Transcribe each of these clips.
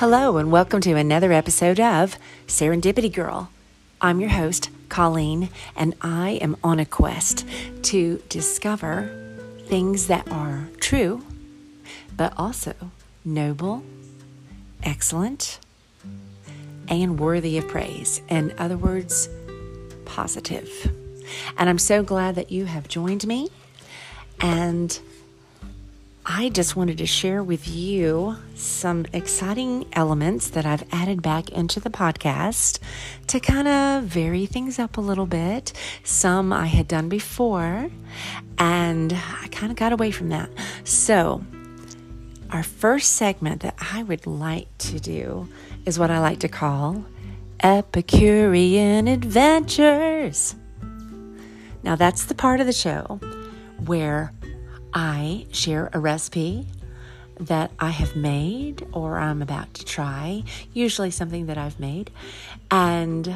Hello, and welcome to another episode of Serendipity Girl. I'm your host, Colleen, and I am on a quest to discover things that are true, but also noble, excellent, and worthy of praise. In other words, positive. And I'm so glad that you have joined me. And I just wanted to share with you some exciting elements that I've added back into the podcast to kind of vary things up a little bit. Some I had done before, and I kind of got away from that. So, our first segment that I would like to do is what I like to call Epicurean Adventures. Now, that's the part of the show where I share a recipe that I have made or I'm about to try, usually something that I've made. And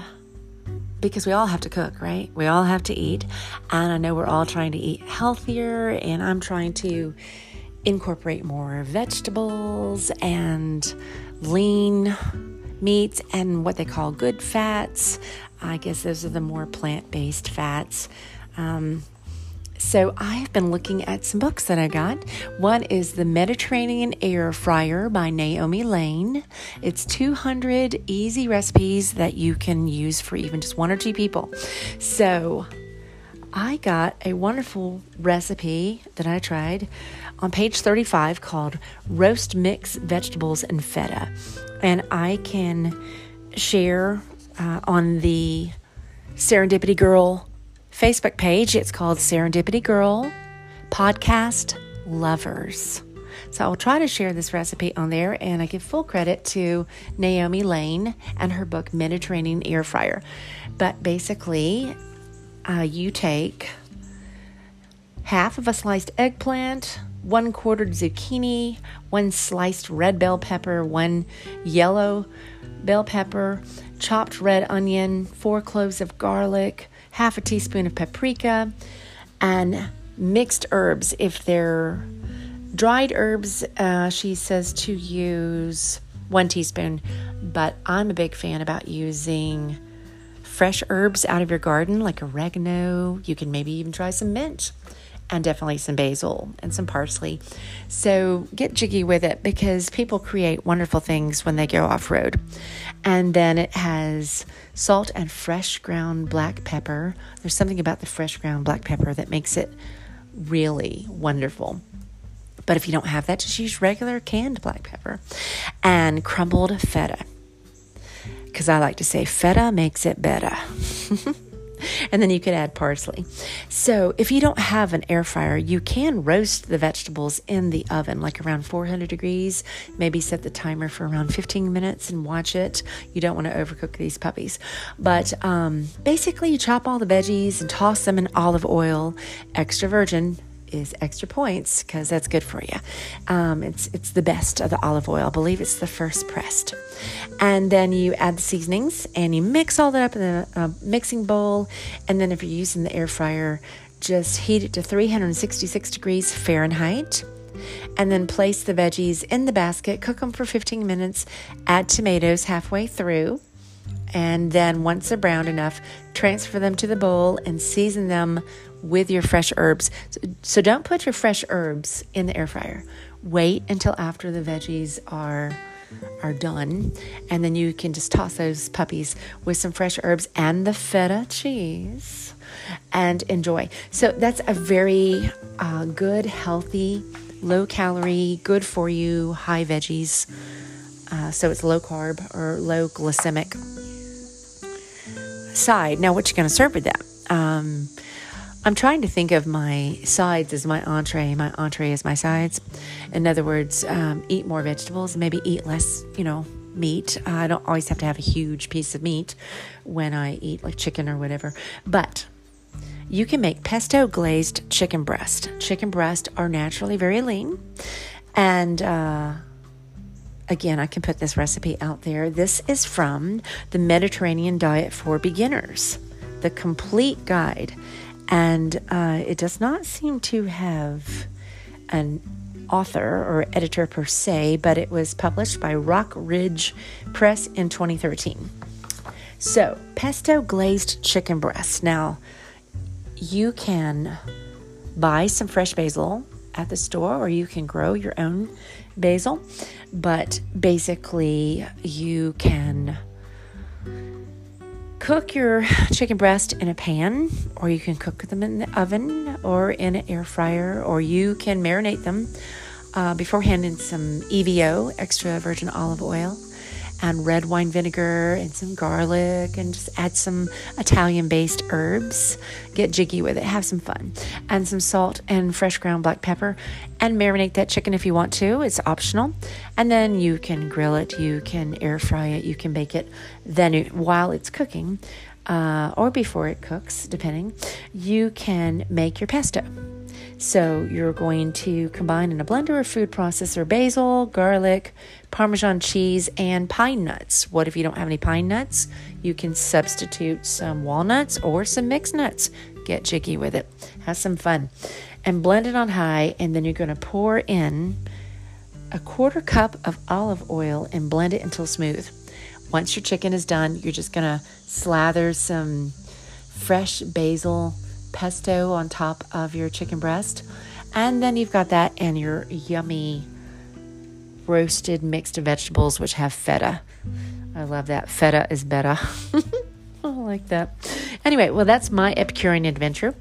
because we all have to cook, right? We all have to eat. And I know we're all trying to eat healthier, and I'm trying to incorporate more vegetables and lean meats and what they call good fats. I guess those are the more plant based fats. Um, so I've been looking at some books that I got. One is The Mediterranean Air Fryer by Naomi Lane. It's 200 easy recipes that you can use for even just one or two people. So I got a wonderful recipe that I tried on page 35 called Roast Mix Vegetables and Feta. And I can share uh, on the Serendipity Girl Facebook page. It's called Serendipity Girl Podcast Lovers. So I'll try to share this recipe on there, and I give full credit to Naomi Lane and her book Mediterranean Air Fryer. But basically, uh, you take half of a sliced eggplant, one quartered zucchini, one sliced red bell pepper, one yellow bell pepper, chopped red onion, four cloves of garlic, half a teaspoon of paprika, and mixed herbs. If they're dried herbs, uh, she says to use one teaspoon, but I'm a big fan about using fresh herbs out of your garden, like oregano. You can maybe even try some mint and definitely some basil and some parsley. So get jiggy with it because people create wonderful things when they go off road. And then it has salt and fresh ground black pepper. There's something about the fresh ground black pepper that makes it really wonderful. But if you don't have that, just use regular canned black pepper and crumbled feta. Because I like to say feta makes it better. and then you could add parsley. So, if you don't have an air fryer, you can roast the vegetables in the oven, like around 400 degrees. Maybe set the timer for around 15 minutes and watch it. You don't want to overcook these puppies. But um, basically, you chop all the veggies and toss them in olive oil, extra virgin is extra points because that's good for you. Um, it's it's the best of the olive oil. I believe it's the first pressed, and then you add the seasonings and you mix all that up in a, a mixing bowl. And then if you're using the air fryer, just heat it to 366 degrees Fahrenheit. And then place the veggies in the basket, cook them for 15 minutes, add tomatoes halfway through, and then once they're browned enough, transfer them to the bowl and season them with your fresh herbs. So, don't put your fresh herbs in the air fryer. Wait until after the veggies are are done, and then you can just toss those puppies with some fresh herbs and the feta cheese and enjoy. So that's a very uh, good, healthy, low calorie, good for you, high veggies. Uh, so it's low carb or low glycemic side. Now, what you're going to serve with that? Um, I'm trying to think of my sides as my entree, my entree as my sides. In other words, um, eat more vegetables, maybe eat less, you know, meat. I don't always have to have a huge piece of meat when I eat like chicken or whatever. But you can make pesto glazed chicken breast. Chicken breast are naturally very lean. And uh, again, I can put this recipe out there. This is from the Mediterranean Diet for Beginners, the complete guide and uh, it does not seem to have an author or editor per se, but it was published by Rockridge Press in 2013. So, pesto glazed chicken breast. Now, you can buy some fresh basil at the store or you can grow your own basil, but basically, you can cook your chicken breast in a pan, or you can cook them in the oven or in an air fryer, or you can marinate them uh, beforehand in some EVO, extra virgin olive oil, and red wine vinegar and some garlic and just add some Italian based herbs. Get jiggy with it, have some fun. And some salt and fresh ground black pepper and marinate that chicken if you want to. It's optional. And then you can grill it, you can air fry it, you can bake it. Then while it's cooking, uh, or before it cooks, depending, you can make your pesto. So you're going to combine in a blender or food processor basil, garlic, Parmesan cheese, and pine nuts. What if you don't have any pine nuts? You can substitute some walnuts or some mixed nuts. Get jiggy with it. Have some fun. And blend it on high, and then you're going to pour in a quarter cup of olive oil and blend it until smooth. Once your chicken is done, you're just going to slather some fresh basil pesto on top of your chicken breast. And then you've got that and your yummy roasted mixed vegetables, which have feta. I love that. Feta is better. I like that. Anyway, well, that's my Epicurean adventure.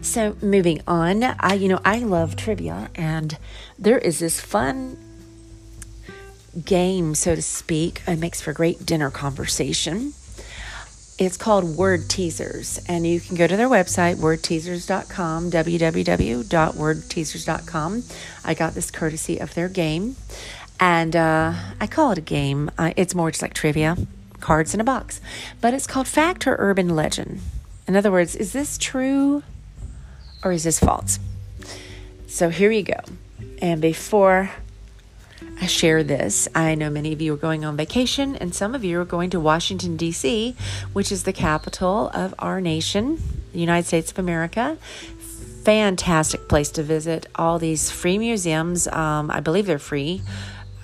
So moving on, I you know I love trivia, and there is this fun game, so to speak. It makes for great dinner conversation. It's called Word Teasers, and you can go to their website, wordteasers.com, www.wordteasers.com. I got this courtesy of their game, and uh, I call it a game. Uh, it's more just like trivia, cards in a box, but it's called Fact or Urban Legend. In other words, is this true or is this false? So here you go. And before I share this. I know many of you are going on vacation, and some of you are going to Washington, D.C., which is the capital of our nation, the United States of America. Fantastic place to visit. All these free museums. Um, I believe they're free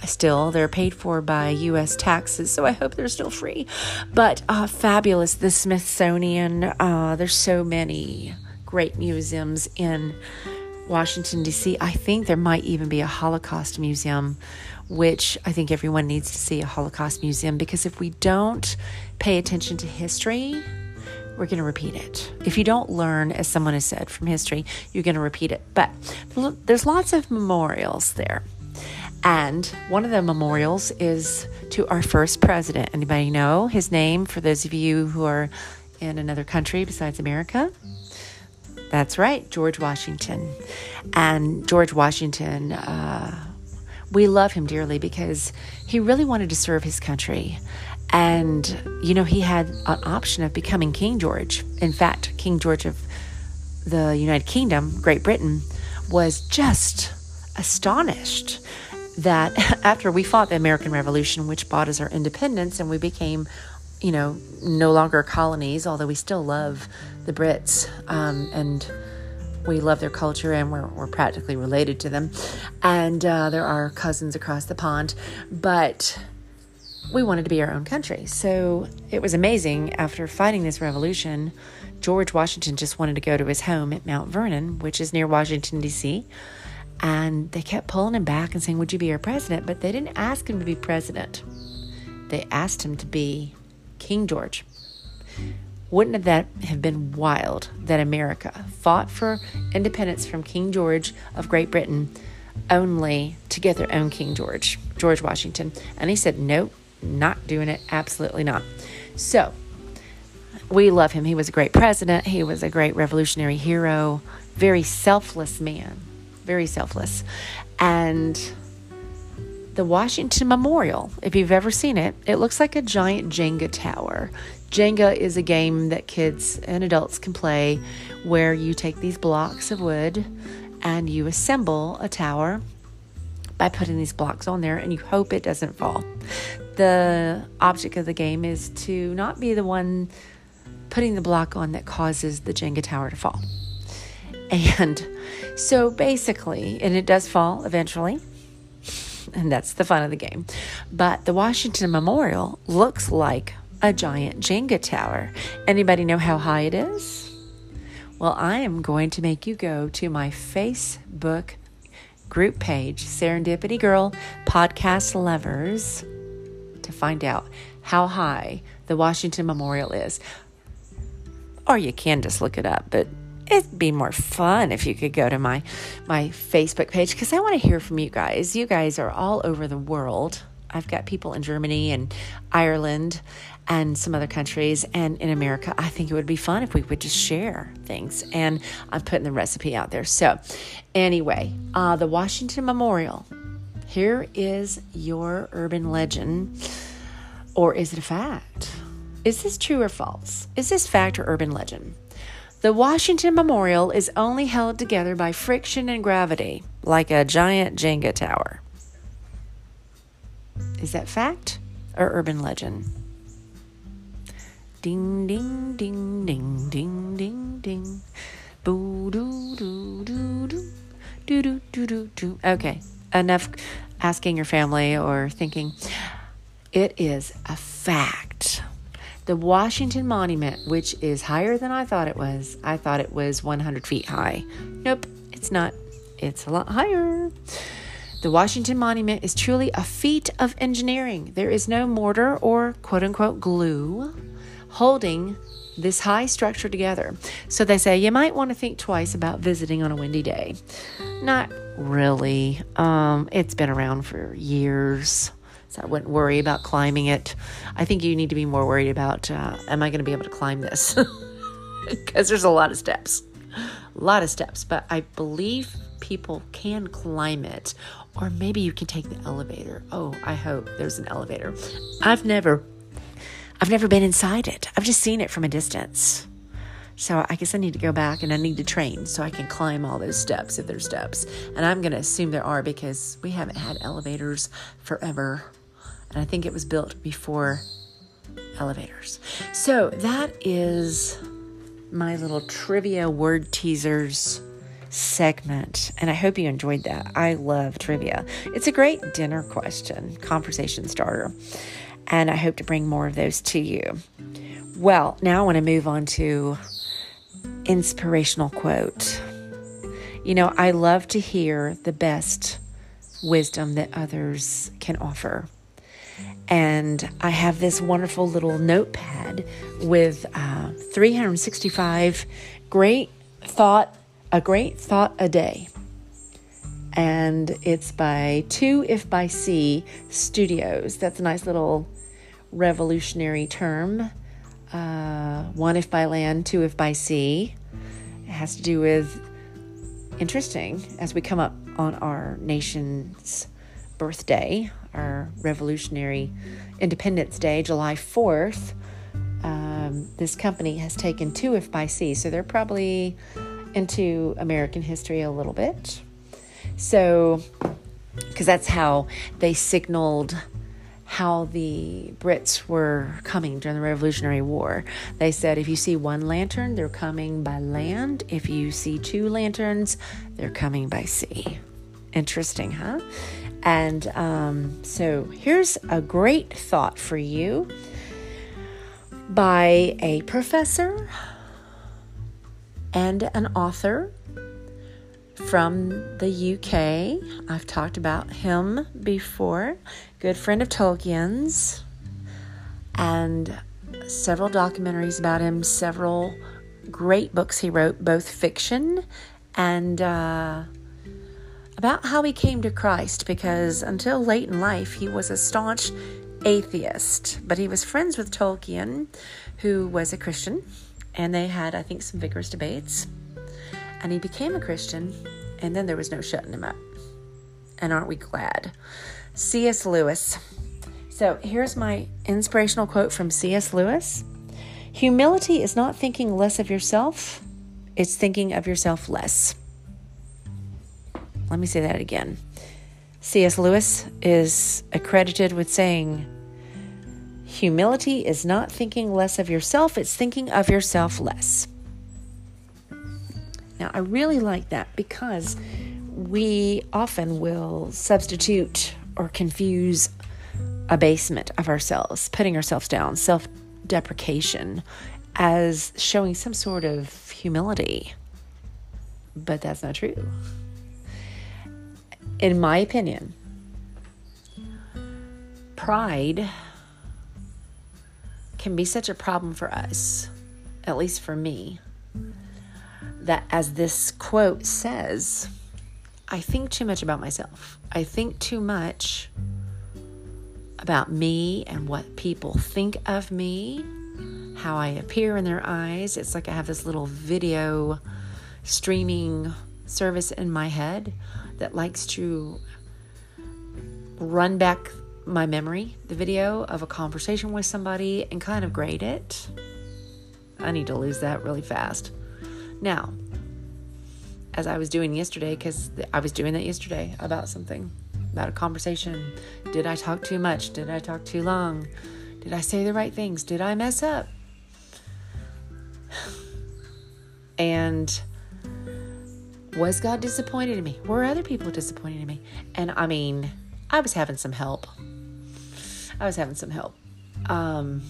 still. They're paid for by U.S. taxes, so I hope they're still free. But uh, fabulous. The Smithsonian, uh, there's so many great museums in Washington, D.C. I think there might even be a Holocaust museum, which I think everyone needs to see a Holocaust museum because if we don't pay attention to history, we're going to repeat it. If you don't learn, as someone has said, from history, you're going to repeat it. But there's lots of memorials there. And one of the memorials is to our first president. Anybody know his name for those of you who are in another country besides America? That's right, George Washington. And George Washington, uh, we love him dearly because he really wanted to serve his country. And, you know, he had an option of becoming King George. In fact, King George of the United Kingdom, Great Britain, was just astonished that after we fought the American Revolution, which bought us our independence, and we became you know, no longer colonies, although we still love the Brits um, and we love their culture and we're, we're practically related to them. And uh, there are cousins across the pond. But we wanted to be our own country. So it was amazing. After fighting this revolution, George Washington just wanted to go to his home at Mount Vernon, which is near Washington, D.C. And they kept pulling him back and saying, Would you be our president? But they didn't ask him to be president, they asked him to be King George. Wouldn't that have been wild that America fought for independence from King George of Great Britain only to get their own King George, George Washington? And he said, Nope, not doing it. Absolutely not. So, we love him. He was a great president. He was a great revolutionary hero, very selfless man, very selfless. And the Washington Memorial. If you've ever seen it, it looks like a giant Jenga tower. Jenga is a game that kids and adults can play where you take these blocks of wood and you assemble a tower by putting these blocks on there and you hope it doesn't fall. The object of the game is to not be the one putting the block on that causes the Jenga tower to fall. And so basically, and it does fall eventually, and that's the fun of the game. But the Washington Memorial looks like a giant Jenga tower. Anybody know how high it is? Well, I am going to make you go to my Facebook group page, Serendipity Girl Podcast Lovers, to find out how high the Washington Memorial is. Or you can just look it up, but it'd be more fun if you could go to my my Facebook page because I want to hear from you guys. You guys are all over the world. I've got people in Germany and Ireland and some other countries and in America. I think it would be fun if we would just share things. And I'm putting the recipe out there. So, anyway, uh, the Washington Memorial. Here is your urban legend, or is it a fact? Is this true or false? Is this fact or urban legend? The Washington Memorial is only held together by friction and gravity, like a giant Jenga tower. Is that fact or urban legend? Ding, ding, ding, ding, ding, ding, ding. Boo, doo, doo, doo, doo. Doo, doo, doo, doo, doo. Okay, enough asking your family or thinking. It is a fact. The Washington Monument, which is higher than I thought it was, I thought it was 100 feet high. Nope, it's not. It's a lot higher. The Washington Monument is truly a feat of engineering. There is no mortar or quote unquote glue holding this high structure together. So they say you might want to think twice about visiting on a windy day. Not really. Um, it's been around for years. So I wouldn't worry about climbing it. I think you need to be more worried about uh, am I going to be able to climb this? Because there's a lot of steps. A lot of steps. But I believe people can climb it. Or maybe you can take the elevator. Oh, I hope there's an elevator. I've never I've never been inside it. I've just seen it from a distance. So I guess I need to go back and I need to train so I can climb all those steps if there's steps. And I'm going to assume there are because we haven't had elevators forever. And I think it was built before elevators. So that is my little trivia word teasers segment. And I hope you enjoyed that. I love trivia. It's a great dinner question, conversation starter. And I hope to bring more of those to you. Well, now I want to move on to inspirational quote. You know, I love to hear the best wisdom that others can offer. And I have this wonderful little notepad with uh, 365 great thought, a great thought a day. And it's by Two If by Sea Studios. That's a nice little revolutionary term. Uh, one if by land, two if by sea. It has to do with interesting as we come up on our nation's birthday, our Revolutionary Independence Day, July 4th, um, this company has taken two if by sea. So they're probably into American history a little bit. So, because that's how they signaled how the Brits were coming during the Revolutionary War. They said if you see one lantern, they're coming by land. If you see two lanterns, they're coming by sea. Interesting, huh? And um, so here's a great thought for you by a professor and an author from the UK. I've talked about him before, good friend of Tolkien's, and several documentaries about him, several great books he wrote, both fiction and uh, about how he came to Christ, because until late in life, he was a staunch atheist, but he was friends with Tolkien, who was a Christian, and they had, I think, some vigorous debates. And he became a Christian, and then there was no shutting him up. And aren't we glad? C.S. Lewis. So here's my inspirational quote from C.S. Lewis Humility is not thinking less of yourself, it's thinking of yourself less. Let me say that again. C.S. Lewis is accredited with saying, Humility is not thinking less of yourself, it's thinking of yourself less. Now, I really like that because we often will substitute or confuse abasement of ourselves, putting ourselves down, self deprecation, as showing some sort of humility. But that's not true. In my opinion, pride can be such a problem for us, at least for me, that as this quote says, I think too much about myself. I think too much about me and what people think of me, how I appear in their eyes. It's like I have this little video streaming service in my head that likes to run back my memory, the video of a conversation with somebody, and kind of grade it. I need to lose that really fast. Now, as I was doing yesterday, because I was doing that yesterday about something, about a conversation. Did I talk too much? Did I talk too long? Did I say the right things? Did I mess up? And was God disappointed in me? Were other people disappointed in me? And I mean, I was having some help. I was having some help. Um,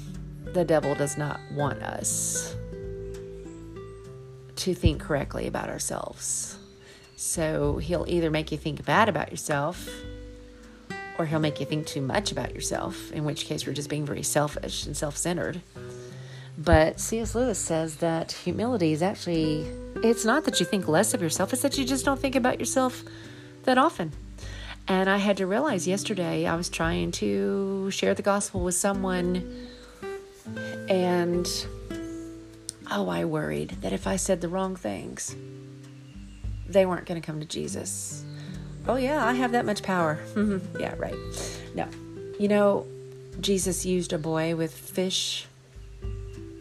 the devil does not want us to think correctly about ourselves. So he'll either make you think bad about yourself or he'll make you think too much about yourself, in which case we're just being very selfish and self centered. But C.S. Lewis says that humility is actually, it's not that you think less of yourself, it's that you just don't think about yourself that often. And I had to realize yesterday I was trying to share the gospel with someone, and oh, I worried that if I said the wrong things, they weren't going to come to Jesus. Oh, yeah, I have that much power. yeah, right. No. You know, Jesus used a boy with fish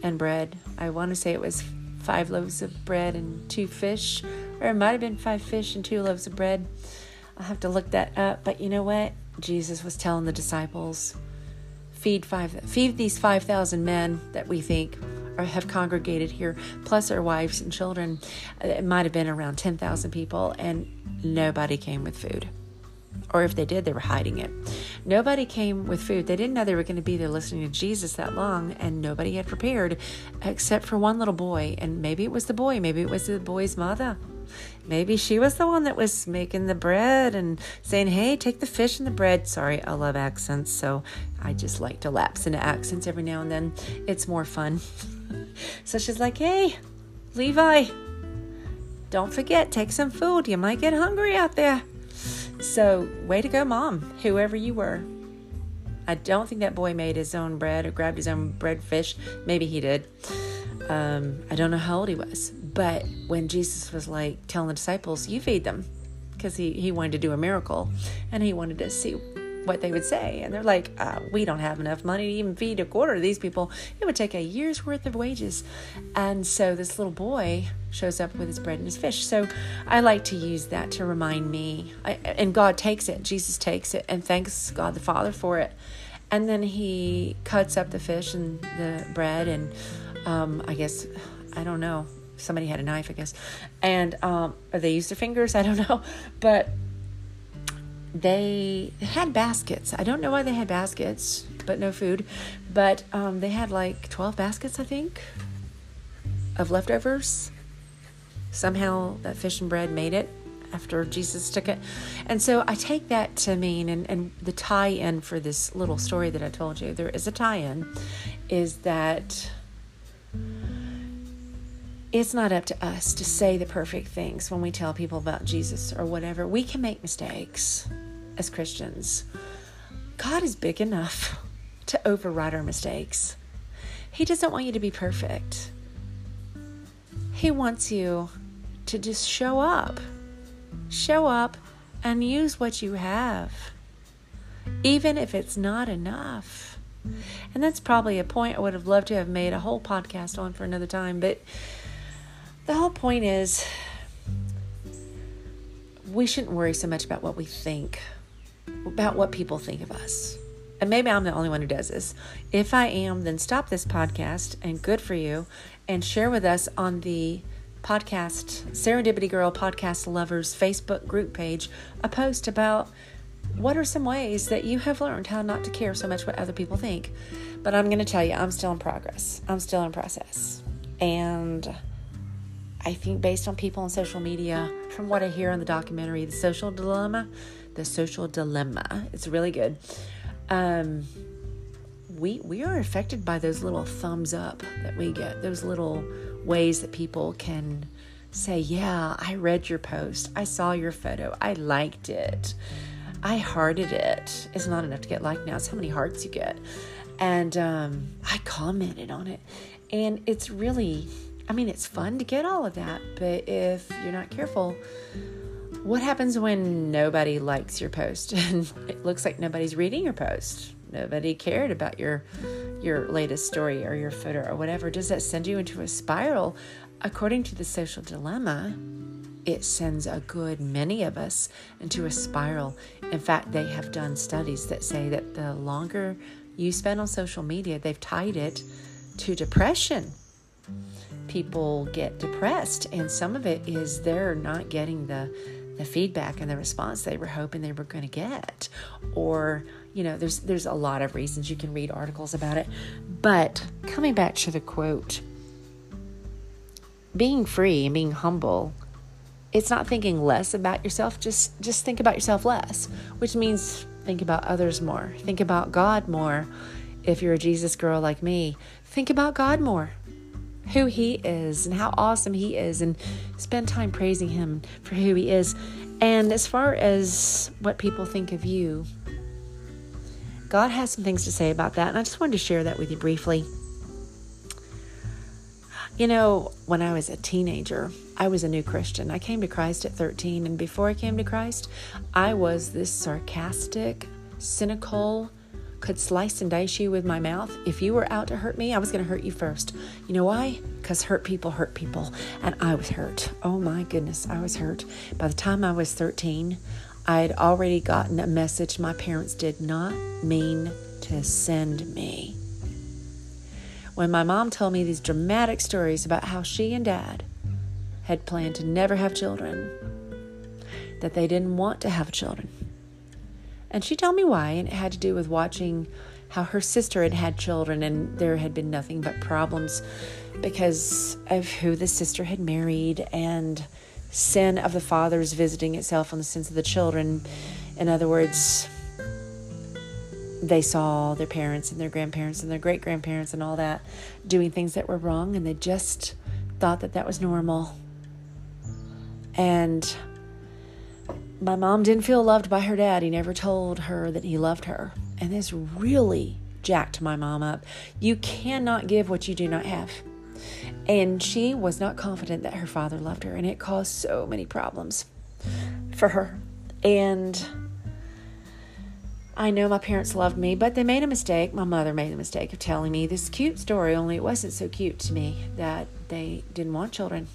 and bread. I want to say it was five loaves of bread and two fish, or it might have been five fish and two loaves of bread. I'll have to look that up. But you know what? Jesus was telling the disciples, feed five, feed these five thousand men that we think or have congregated here, plus our wives and children. It might have been around ten thousand people, and nobody came with food or if they did, they were hiding it. Nobody came with food. They didn't know they were going to be there listening to Jesus that long, and nobody had prepared except for one little boy. And maybe it was the boy, maybe it was the boy's mother. Maybe she was the one that was making the bread and saying, Hey, take the fish and the bread. Sorry, I love accents, so I just like to lapse into accents every now and then. It's more fun. so she's like, Hey, Levi, don't forget, take some food. You might get hungry out there. So, way to go, mom, whoever you were. I don't think that boy made his own bread or grabbed his own bread fish. Maybe he did. Um, I don't know how old he was. But when Jesus was like telling the disciples, you feed them, because he, he wanted to do a miracle and he wanted to see what they would say. And they're like, uh, we don't have enough money to even feed a quarter of these people. It would take a year's worth of wages. And so this little boy shows up with his bread and his fish. So I like to use that to remind me. I, and God takes it, Jesus takes it, and thanks God the Father for it. And then he cuts up the fish and the bread, and um, I guess, I don't know, somebody had a knife, I guess. And, um, or they used their fingers, I don't know. But they had baskets. I don't know why they had baskets, but no food. But um, they had like 12 baskets, I think, of leftovers. Somehow that fish and bread made it after Jesus took it. And so I take that to mean, and, and the tie in for this little story that I told you, there is a tie in, is that it's not up to us to say the perfect things when we tell people about Jesus or whatever. We can make mistakes as Christians. God is big enough to override our mistakes. He doesn't want you to be perfect. He wants you to just show up. Show up and use what you have, even if it's not enough. And that's probably a point I would have loved to have made a whole podcast on for another time, but the whole point is we shouldn't worry so much about what we think, about what people think of us. And maybe I'm the only one who does this. If I am, then stop this podcast and good for you and share with us on the podcast, Serendipity Girl Podcast Lovers Facebook group page, a post about what are some ways that you have learned how not to care so much what other people think. But I'm going to tell you, I'm still in progress. I'm still in process. And I think based on people on social media, from what I hear in the documentary, The Social Dilemma, The Social Dilemma, it's really good. Um, we we are affected by those little thumbs up that we get, those little ways that people can say, "Yeah, I read your post. I saw your photo. I liked it. I hearted it." It's not enough to get like now. It's how many hearts you get. And um, I commented on it. And it's really I mean, it's fun to get all of that, but if you're not careful, what happens when nobody likes your post and it looks like nobody's reading your post? Nobody cared about your your latest story or your footer or whatever. Does that send you into a spiral? According to the social dilemma, it sends a good many of us into a spiral. In fact, they have done studies that say that the longer you spend on social media, they've tied it to depression people get depressed and some of it is they're not getting the the feedback and the response they were hoping they were going to get. Or you know there's there's a lot of reasons you can read articles about it. But coming back to the quote being free and being humble it's not thinking less about yourself just just think about yourself less which means think about others more. Think about god more. If you're a jesus girl like me think about god more who He is and how awesome He is, and spend time praising Him for who He is. And as far as what people think of you, God has some things to say about that, and I just wanted to share that with you briefly. You know, when I was a teenager, I was a new Christian. I came to Christ at 13, and before I came to Christ, I was this sarcastic, cynical, could slice and dice you with my mouth, if you were out to hurt me, I was going to hurt you first. You know why? Because hurt people hurt people. And I was hurt. Oh my goodness, I was hurt. By the time I was 13, I had already gotten a message my parents did not mean to send me. When my mom told me these dramatic stories about how she and dad had planned to never have children, that they didn't want to have children, and she told me why, and it had to do with watching how her sister had had children and there had been nothing but problems because of who the sister had married and sin of the fathers visiting itself on the sins of the children. In other words, they saw their parents and their grandparents and their great grandparents and all that doing things that were wrong, and they just thought that that was normal. And my mom didn't feel loved by her dad. He never told her that he loved her. And this really jacked my mom up. You cannot give what you do not have. And she was not confident that her father loved her, and it caused so many problems for her. And I know my parents loved me, but they made a mistake. My mother made the mistake of telling me this cute story, only it wasn't so cute to me that they didn't want children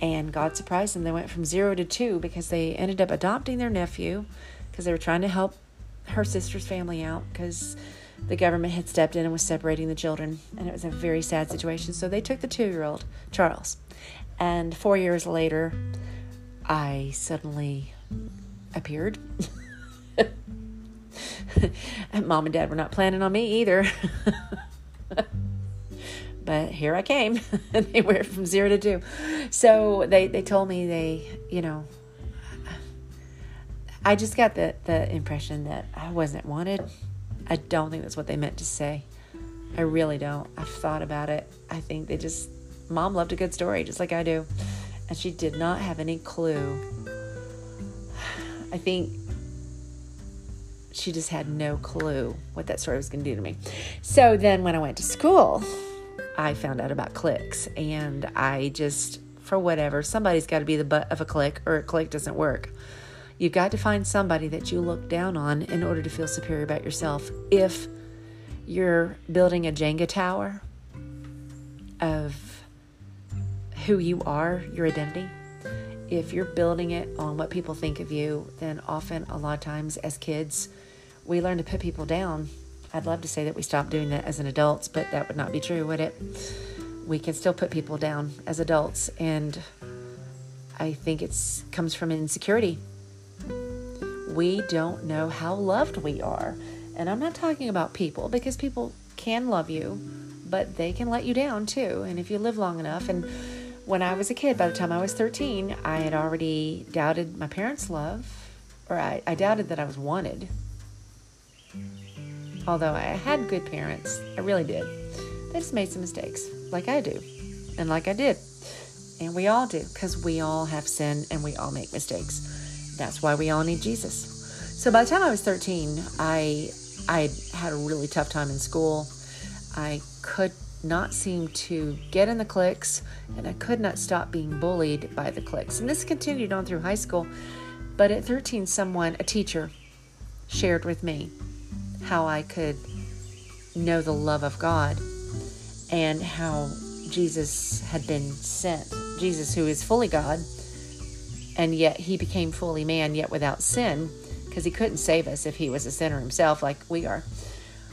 and God surprised them. They went from zero to two because they ended up adopting their nephew because they were trying to help her sister's family out because the government had stepped in and was separating the children, and it was a very sad situation. So they took the two year old, Charles. And four years later, I suddenly appeared. mom and dad were not planning on me either. but here I came. they went from zero to two. So they, they told me they, you know, I just got the, the impression that I wasn't wanted. I don't think that's what they meant to say. I really don't. I've thought about it. I think they just, mom loved a good story, just like I do. And she did not have any clue. I think she just had no clue what that story was going to do to me. So then when I went to school, I found out about cliques and I just, for whatever, somebody's got to be the butt of a clique or a clique doesn't work. You've got to find somebody that you look down on in order to feel superior about yourself. If you're building a Jenga tower of who you are, your identity, if you're building it on what people think of you, then often, a lot of times as kids, we learn to put people down I'd love to say that we stopped doing that as an adults, but that would not be true, would it? we can still put people down as adults and I think it's comes from insecurity. We don't know how loved we are. And I'm not talking about people because people can love you, but they can let you down too. And if you live long enough and when I was a kid, by the time I was 13, I had already doubted my parents' love, or I, I doubted that I was wanted. Although I had good parents, I really did. They just made some mistakes, like I do, and like I did. And we all do, because we all have sin and we all make mistakes. That's why we all need Jesus. So by the time I was 13, I I had a really tough time in school. I could not seem to get in the cliques, and I could not stop being bullied by the cliques. And this continued on through high school. But at 13, someone, a teacher, shared with me how I could know the love of God and how Jesus had been sent. Jesus, who is fully God, and yet he became fully man, yet without sin, because he couldn't save us if he was a sinner himself, like we are.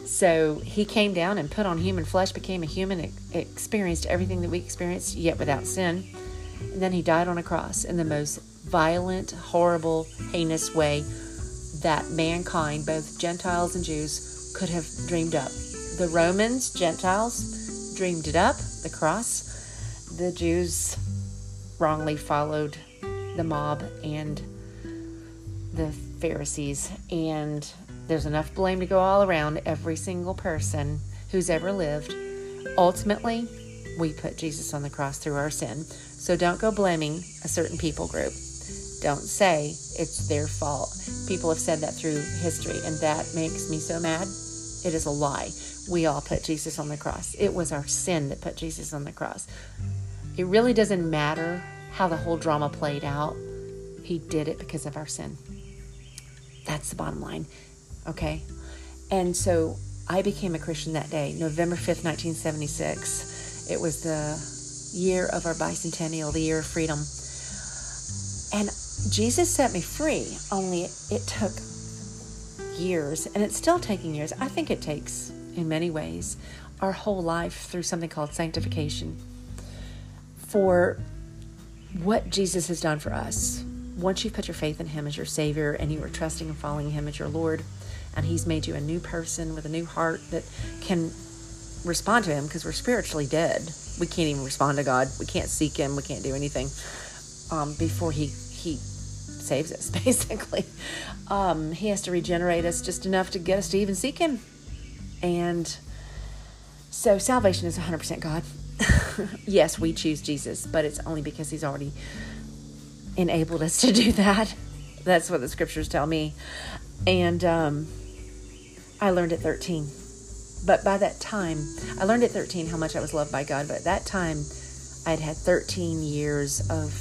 So he came down and put on human flesh, became a human, experienced everything that we experienced, yet without sin. And then he died on a cross in the most violent, horrible, heinous way that mankind, both Gentiles and Jews, could have dreamed up. The Romans, Gentiles, dreamed it up, the cross. The Jews wrongly followed the mob and the Pharisees, and there's enough blame to go all around every single person who's ever lived. Ultimately, we put Jesus on the cross through our sin. So don't go blaming a certain people group. Don't say it's their fault. People have said that through history, and that makes me so mad. It is a lie. We all put Jesus on the cross. It was our sin that put Jesus on the cross. It really doesn't matter how the whole drama played out. He did it because of our sin. That's the bottom line. Okay? And so I became a Christian that day, November 5th, 1976. It was the year of our bicentennial, the year of freedom. And Jesus set me free, only it took years, and it's still taking years. I think it takes, in many ways, our whole life through something called sanctification for what Jesus has done for us. Once you've put your faith in Him as your Savior and you are trusting and following Him as your Lord, and He's made you a new person with a new heart that can respond to Him because we're spiritually dead. We can't even respond to God. We can't seek Him. We can't do anything um, before He He saves us. Basically, um, He has to regenerate us just enough to get us to even seek Him, and so salvation is 100% God. yes, we choose Jesus, but it's only because He's already enabled us to do that. That's what the scriptures tell me. And um, I learned at 13. But by that time, I learned at 13 how much I was loved by God. But at that time, I'd had 13 years of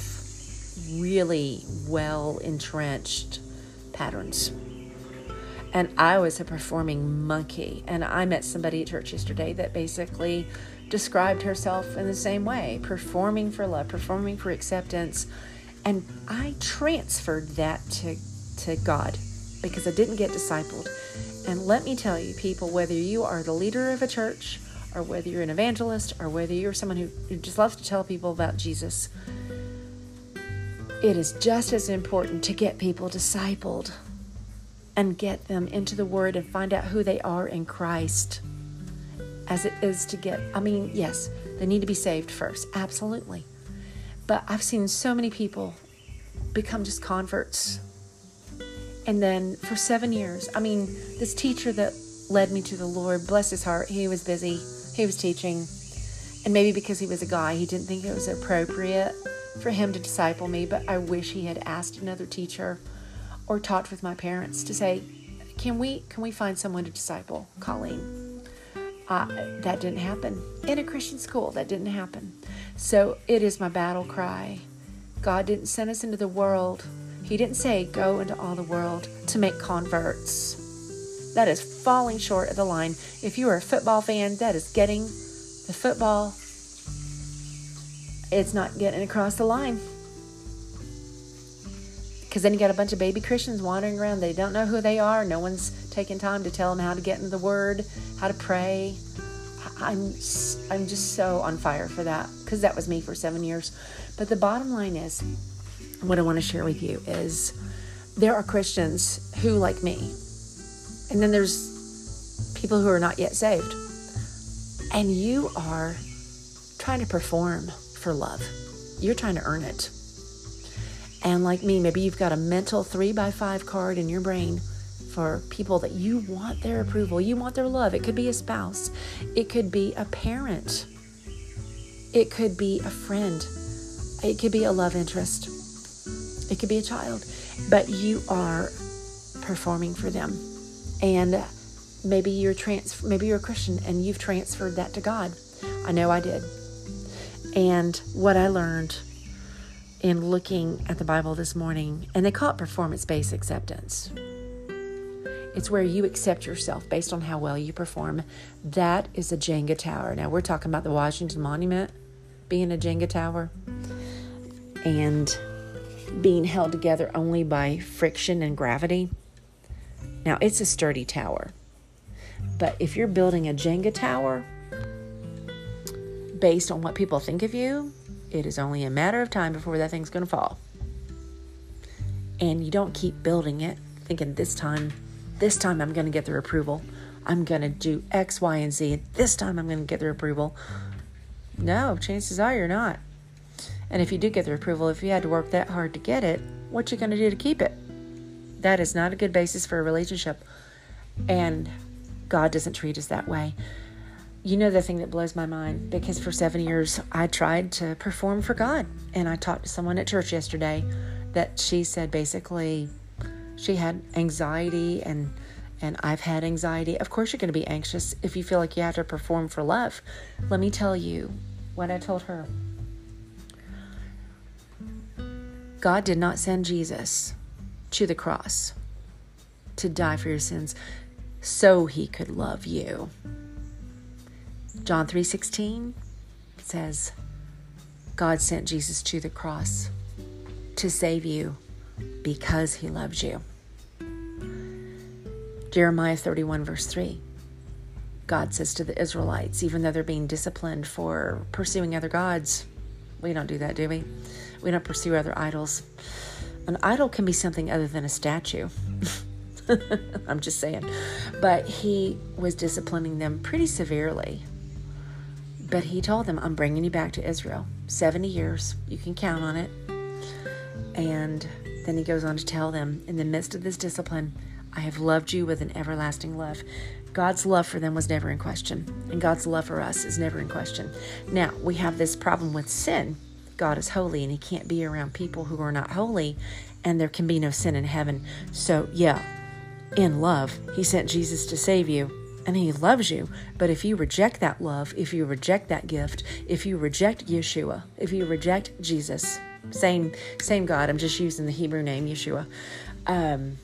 really well entrenched patterns. And I was a performing monkey. And I met somebody at church yesterday that basically described herself in the same way performing for love, performing for acceptance. And I transferred that to, to God because I didn't get discipled. And let me tell you, people, whether you are the leader of a church, or whether you're an evangelist, or whether you're someone who, just loves to tell people about Jesus, it is just as important to get people discipled and get them into the Word and find out who they are in Christ as it is to get, I mean, yes, they need to be saved first, absolutely. But I've seen so many people become just converts and then for seven years, I mean, this teacher that led me to the Lord, bless his heart, he was busy, he was teaching. And maybe because he was a guy, he didn't think it was appropriate for him to disciple me, but I wish he had asked another teacher or talked with my parents to say, "Can we can we find someone to disciple Colleen?" Uh, that didn't happen in a Christian school. That didn't happen. So it is my battle cry. God didn't send us into the world he didn't say, Go into all the world to make converts. That is falling short of the line. If you are a football fan, that is getting the football, it's not getting across the line. Because then you got a bunch of baby Christians wandering around. They don't know who they are. No one's taking time to tell them how to get into the Word, how to pray, I'm I'm just so on fire for that because that was me for seven years. But the bottom line is, what I want to share with you is, there are Christians who like me, and then there's people who are not yet saved, and you are trying to perform for love. You're trying to earn it. And like me, maybe you've got a mental three by five card in your brain for people that you want their approval, you want their love. It could be a spouse, it could be a parent, it could be a friend, it could be a love interest, it could be a child, but you are performing for them. And maybe you're trans maybe you're a Christian and you've transferred that to God. I know I did. And what I learned in looking at the Bible this morning, and they call it performance based acceptance. It's where you accept yourself based on how well you perform. That is a Jenga tower. Now, we're talking about the Washington Monument being a Jenga tower and being held together only by friction and gravity. Now, it's a sturdy tower. But if you're building a Jenga tower based on what people think of you, it is only a matter of time before that thing's going to fall. And you don't keep building it thinking this time this time I'm going to get their approval. I'm going to do X, Y, and Z. This time I'm going to get their approval. No, chances are you're not. And if you do get their approval, if you had to work that hard to get it, what you going to do to keep it? That is not a good basis for a relationship. And God doesn't treat us that way. You know the thing that blows my mind because for 7 years I tried to perform for God. And I talked to someone at church yesterday that she said basically she had anxiety and and I've had anxiety. Of course you're going to be anxious if you feel like you have to perform for love. Let me tell you what I told her. God did not send Jesus to the cross to die for your sins so he could love you. John 3:16 says God sent Jesus to the cross to save you because he loves you. Jeremiah 31, verse 3. God says to the Israelites, even though they're being disciplined for pursuing other gods, we don't do that, do we? We don't pursue other idols. An idol can be something other than a statue. I'm just saying. But he was disciplining them pretty severely. But he told them, I'm bringing you back to Israel. 70 years. You can count on it. And then he goes on to tell them, in the midst of this discipline, I have loved you with an everlasting love. God's love for them was never in question, and God's love for us is never in question. Now, we have this problem with sin. God is holy, and He can't be around people who are not holy, and there can be no sin in heaven. So, yeah, in love, He sent Jesus to save you, and He loves you. But if you reject that love, if you reject that gift, if you reject Yeshua, if you reject Jesus, same same God. I'm just using the Hebrew name Yeshua. Um,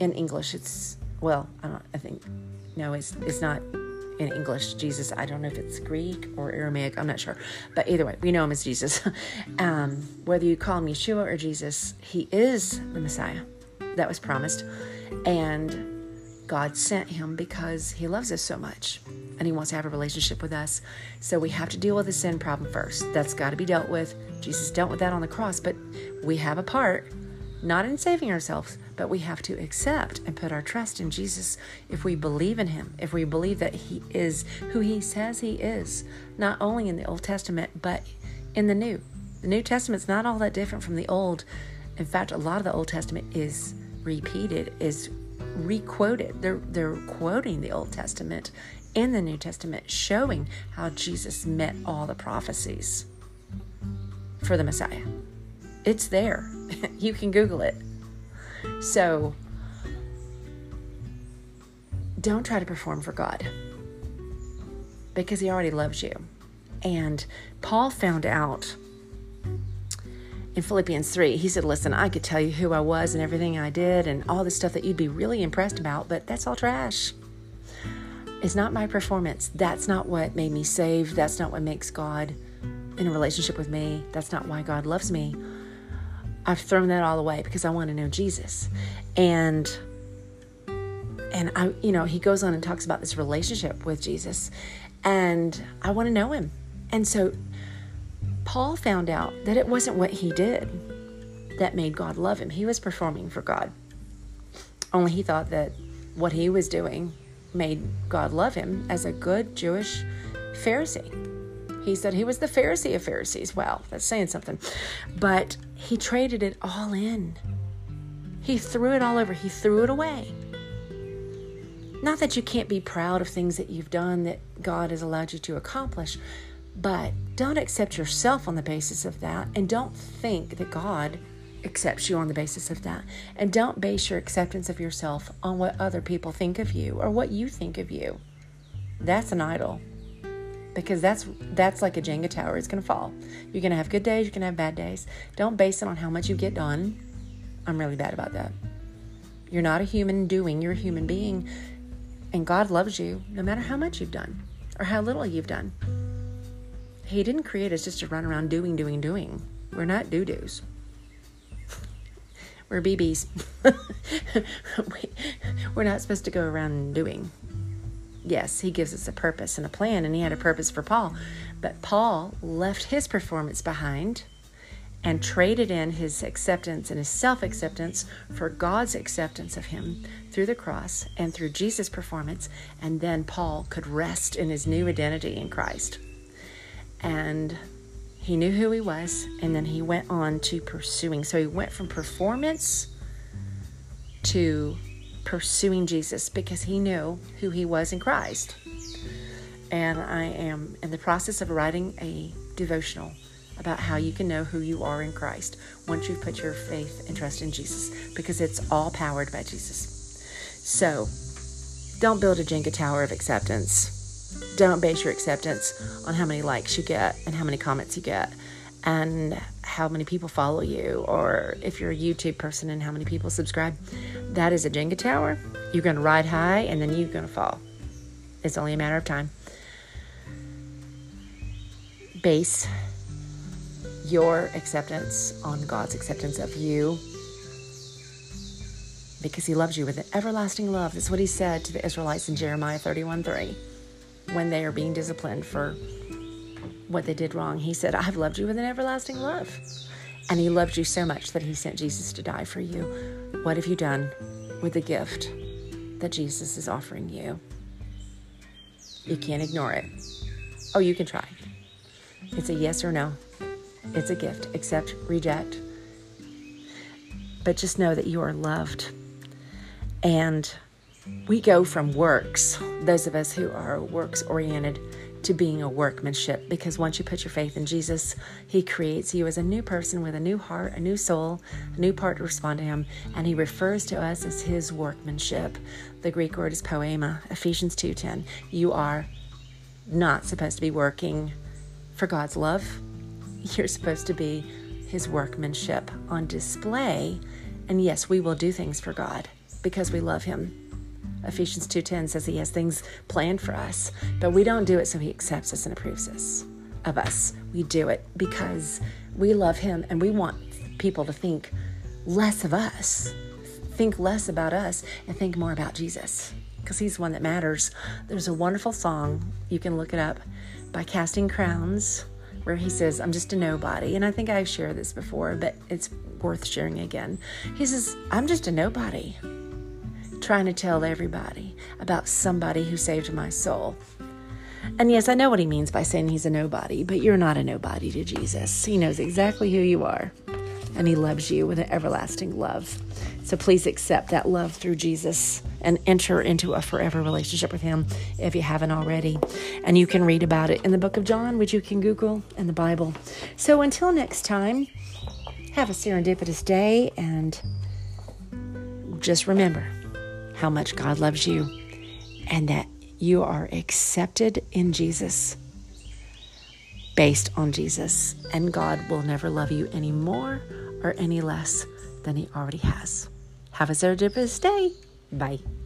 in English, it's well, I don't. I think no, it's it's not in English. Jesus. I don't know if it's Greek or Aramaic. I'm not sure, but either way, we know him as Jesus. um, whether you call him Yeshua or Jesus, he is the Messiah that was promised, and God sent him because he loves us so much and he wants to have a relationship with us. So we have to deal with the sin problem first. That's got to be dealt with. Jesus dealt with that on the cross, but we have a part, not in saving ourselves, but we have to accept and put our trust in Jesus if we believe in him, if we believe that he is who he says he is, not only in the Old Testament, but in the New. The New Testament's not all that different from the Old. In fact, a lot of the Old Testament is repeated, is requoted. They're they're quoting the Old Testament in the New Testament, showing how Jesus met all the prophecies for the Messiah. It's there. you can Google it. So don't try to perform for God because He already loves you. And Paul found out in Philippians 3, he said, Listen, I could tell you who I was and everything I did and all the stuff that you'd be really impressed about, but that's all trash. It's not my performance. That's not what made me saved. That's not what makes God in a relationship with me. That's not why God loves me. I've thrown that all away because I want to know Jesus. And and I you know, he goes on and talks about this relationship with Jesus and I want to know him. And so Paul found out that it wasn't what he did that made God love him. He was performing for God. Only he thought that what he was doing made God love him as a good Jewish Pharisee. He said he was the Pharisee of Pharisees. Well, that's saying something. But he traded it all in. He threw it all over, he threw it away. Not that you can't be proud of things that you've done that God has allowed you to accomplish, but don't accept yourself on the basis of that and don't think that God accepts you on the basis of that. And don't base your acceptance of yourself on what other people think of you or what you think of you. That's an idol. Because that's that's like a Jenga tower. It's gonna fall. You're gonna have good days, you're gonna have bad days. Don't base it on how much you get done. I'm really bad about that. You're not a human doing, you're a human being. And God loves you no matter how much you've done or how little you've done. He didn't create us just to run around doing, doing, doing. We're not doo doos. We're BBs. We're not supposed to go around doing. Yes, he gives us a purpose and a plan, and he had a purpose for Paul. But Paul left his performance behind and traded in his acceptance and his self acceptance for God's acceptance of him through the cross and through Jesus' performance. And then Paul could rest in his new identity in Christ. And he knew who he was, and then he went on to pursuing. So he went from performance to pursuing Jesus because he knew who he was in Christ. And I am in the process of writing a devotional about how you can know who you are in Christ once you've put your faith and trust in Jesus because it's all powered by Jesus. So don't build a Jenga tower of acceptance don't base your acceptance on how many likes you get and how many comments you get and how many people follow you or if you're a YouTube person and how many people subscribe. That is a Jenga tower. You're going to ride high and then you're going to fall. It's only a matter of time. Base your acceptance on God's acceptance of you because he loves you with an everlasting love. That's what he said to the Israelites in Jeremiah 31 3 when they are being disciplined for what they did wrong. He said, I've loved you with an everlasting love. And he loved you so much that he sent Jesus to die for you. What have you done with the gift that Jesus is offering you? You can't ignore it. Oh, you can try. It's a yes or no. It's a gift. Accept, reject. But just know that you are loved. And we go from works, those of us who are works oriented, to being a workmanship because once you put your faith in Jesus, He creates you as a new person with a new heart, a new soul, a new part to respond to Him, and He refers to us as His workmanship. The Greek word is poiema, Ephesians 2:10. You are not supposed to be working for God's love. You're supposed to be His workmanship on display. And yes, we will do things for God because we love Him Ephesians 2:10 says he has things planned for us, but we don't do it so he accepts us and approves us of us. We do it because we love him and we want people to think less of us. Think less about us and think more about Jesus because he's one that matters. There's a wonderful song, you can look it up by Casting Crowns where he says, I'm just a nobody. And I think I've shared this before, but it's worth sharing again. He says, I'm just a nobody trying to tell everybody about somebody who saved my soul. And yes, I know what he means by saying he's a nobody, but you're not a nobody to Jesus. He knows exactly who you are, and he loves you with an everlasting love. So please accept that love through Jesus and enter into a forever relationship with him if you haven't already. And you can read about it in the book of John, which you can Google in the Bible. So until next time, have a serendipitous day and just remember how much God loves you and that you are accepted in Jesus based on Jesus. And God will never love you any more or any less than He already has. Have a serendipitous day. Bye.